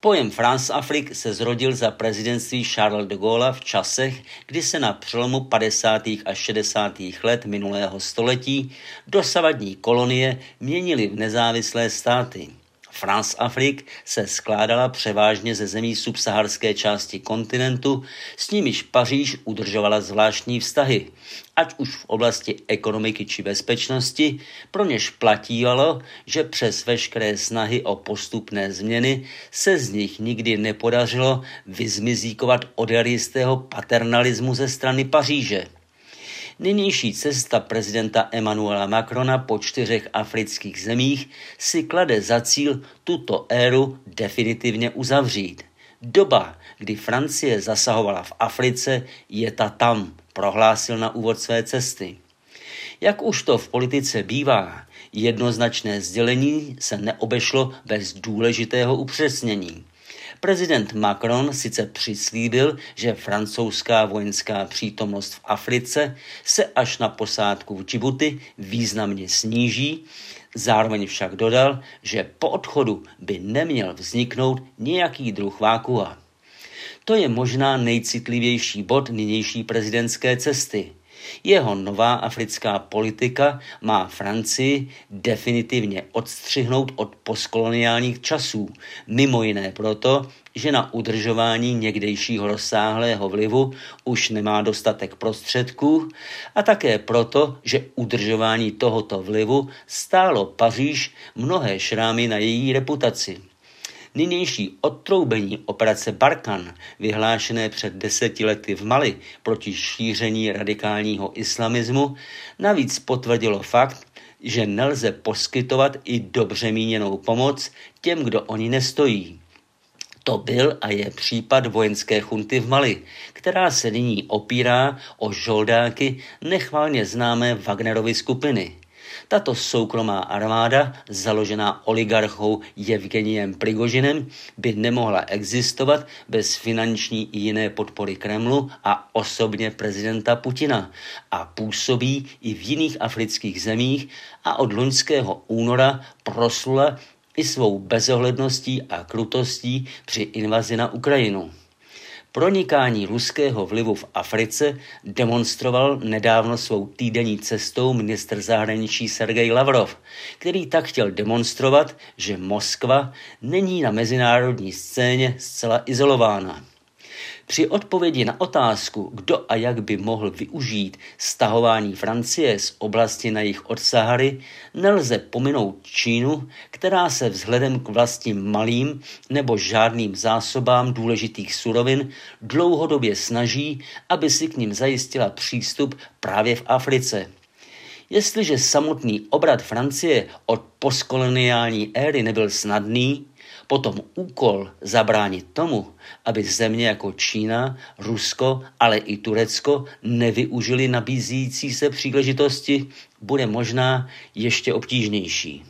Pojem France Afrique se zrodil za prezidentství Charles de Gaulle v časech, kdy se na přelomu 50. a 60. let minulého století dosavadní kolonie měnily v nezávislé státy. France Afrique se skládala převážně ze zemí subsaharské části kontinentu, s nimiž Paříž udržovala zvláštní vztahy, ať už v oblasti ekonomiky či bezpečnosti, pro něž platívalo, že přes veškeré snahy o postupné změny se z nich nikdy nepodařilo vyzmizíkovat od jistého paternalismu ze strany Paříže. Nynější cesta prezidenta Emmanuela Macrona po čtyřech afrických zemích si klade za cíl tuto éru definitivně uzavřít. Doba, kdy Francie zasahovala v Africe, je ta tam, prohlásil na úvod své cesty. Jak už to v politice bývá, jednoznačné sdělení se neobešlo bez důležitého upřesnění. Prezident Macron sice přislíbil, že francouzská vojenská přítomnost v Africe se až na posádku v Djibouti významně sníží, zároveň však dodal, že po odchodu by neměl vzniknout nějaký druh vákua. To je možná nejcitlivější bod nynější prezidentské cesty – jeho nová africká politika má Francii definitivně odstřihnout od postkoloniálních časů, mimo jiné proto, že na udržování někdejšího rozsáhlého vlivu už nemá dostatek prostředků a také proto, že udržování tohoto vlivu stálo Paříž mnohé šrámy na její reputaci. Nynější odtroubení operace Barkan, vyhlášené před deseti lety v Mali proti šíření radikálního islamismu, navíc potvrdilo fakt, že nelze poskytovat i dobře míněnou pomoc těm, kdo oni nestojí. To byl a je případ vojenské chunty v Mali, která se nyní opírá o žoldáky nechválně známé Wagnerovy skupiny. Tato soukromá armáda, založená oligarchou Evgeniem Prigožinem, by nemohla existovat bez finanční i jiné podpory Kremlu a osobně prezidenta Putina a působí i v jiných afrických zemích a od loňského února proslula i svou bezohledností a krutostí při invazi na Ukrajinu. Pronikání ruského vlivu v Africe demonstroval nedávno svou týdenní cestou ministr zahraničí Sergej Lavrov, který tak chtěl demonstrovat, že Moskva není na mezinárodní scéně zcela izolována. Při odpovědi na otázku, kdo a jak by mohl využít stahování Francie z oblasti na jich od Sahary, nelze pominout Čínu, která se vzhledem k vlastním malým nebo žádným zásobám důležitých surovin dlouhodobě snaží, aby si k ním zajistila přístup právě v Africe. Jestliže samotný obrat Francie od postkoloniální éry nebyl snadný, Potom úkol zabránit tomu, aby země jako Čína, Rusko, ale i Turecko nevyužili nabízící se příležitosti, bude možná ještě obtížnější.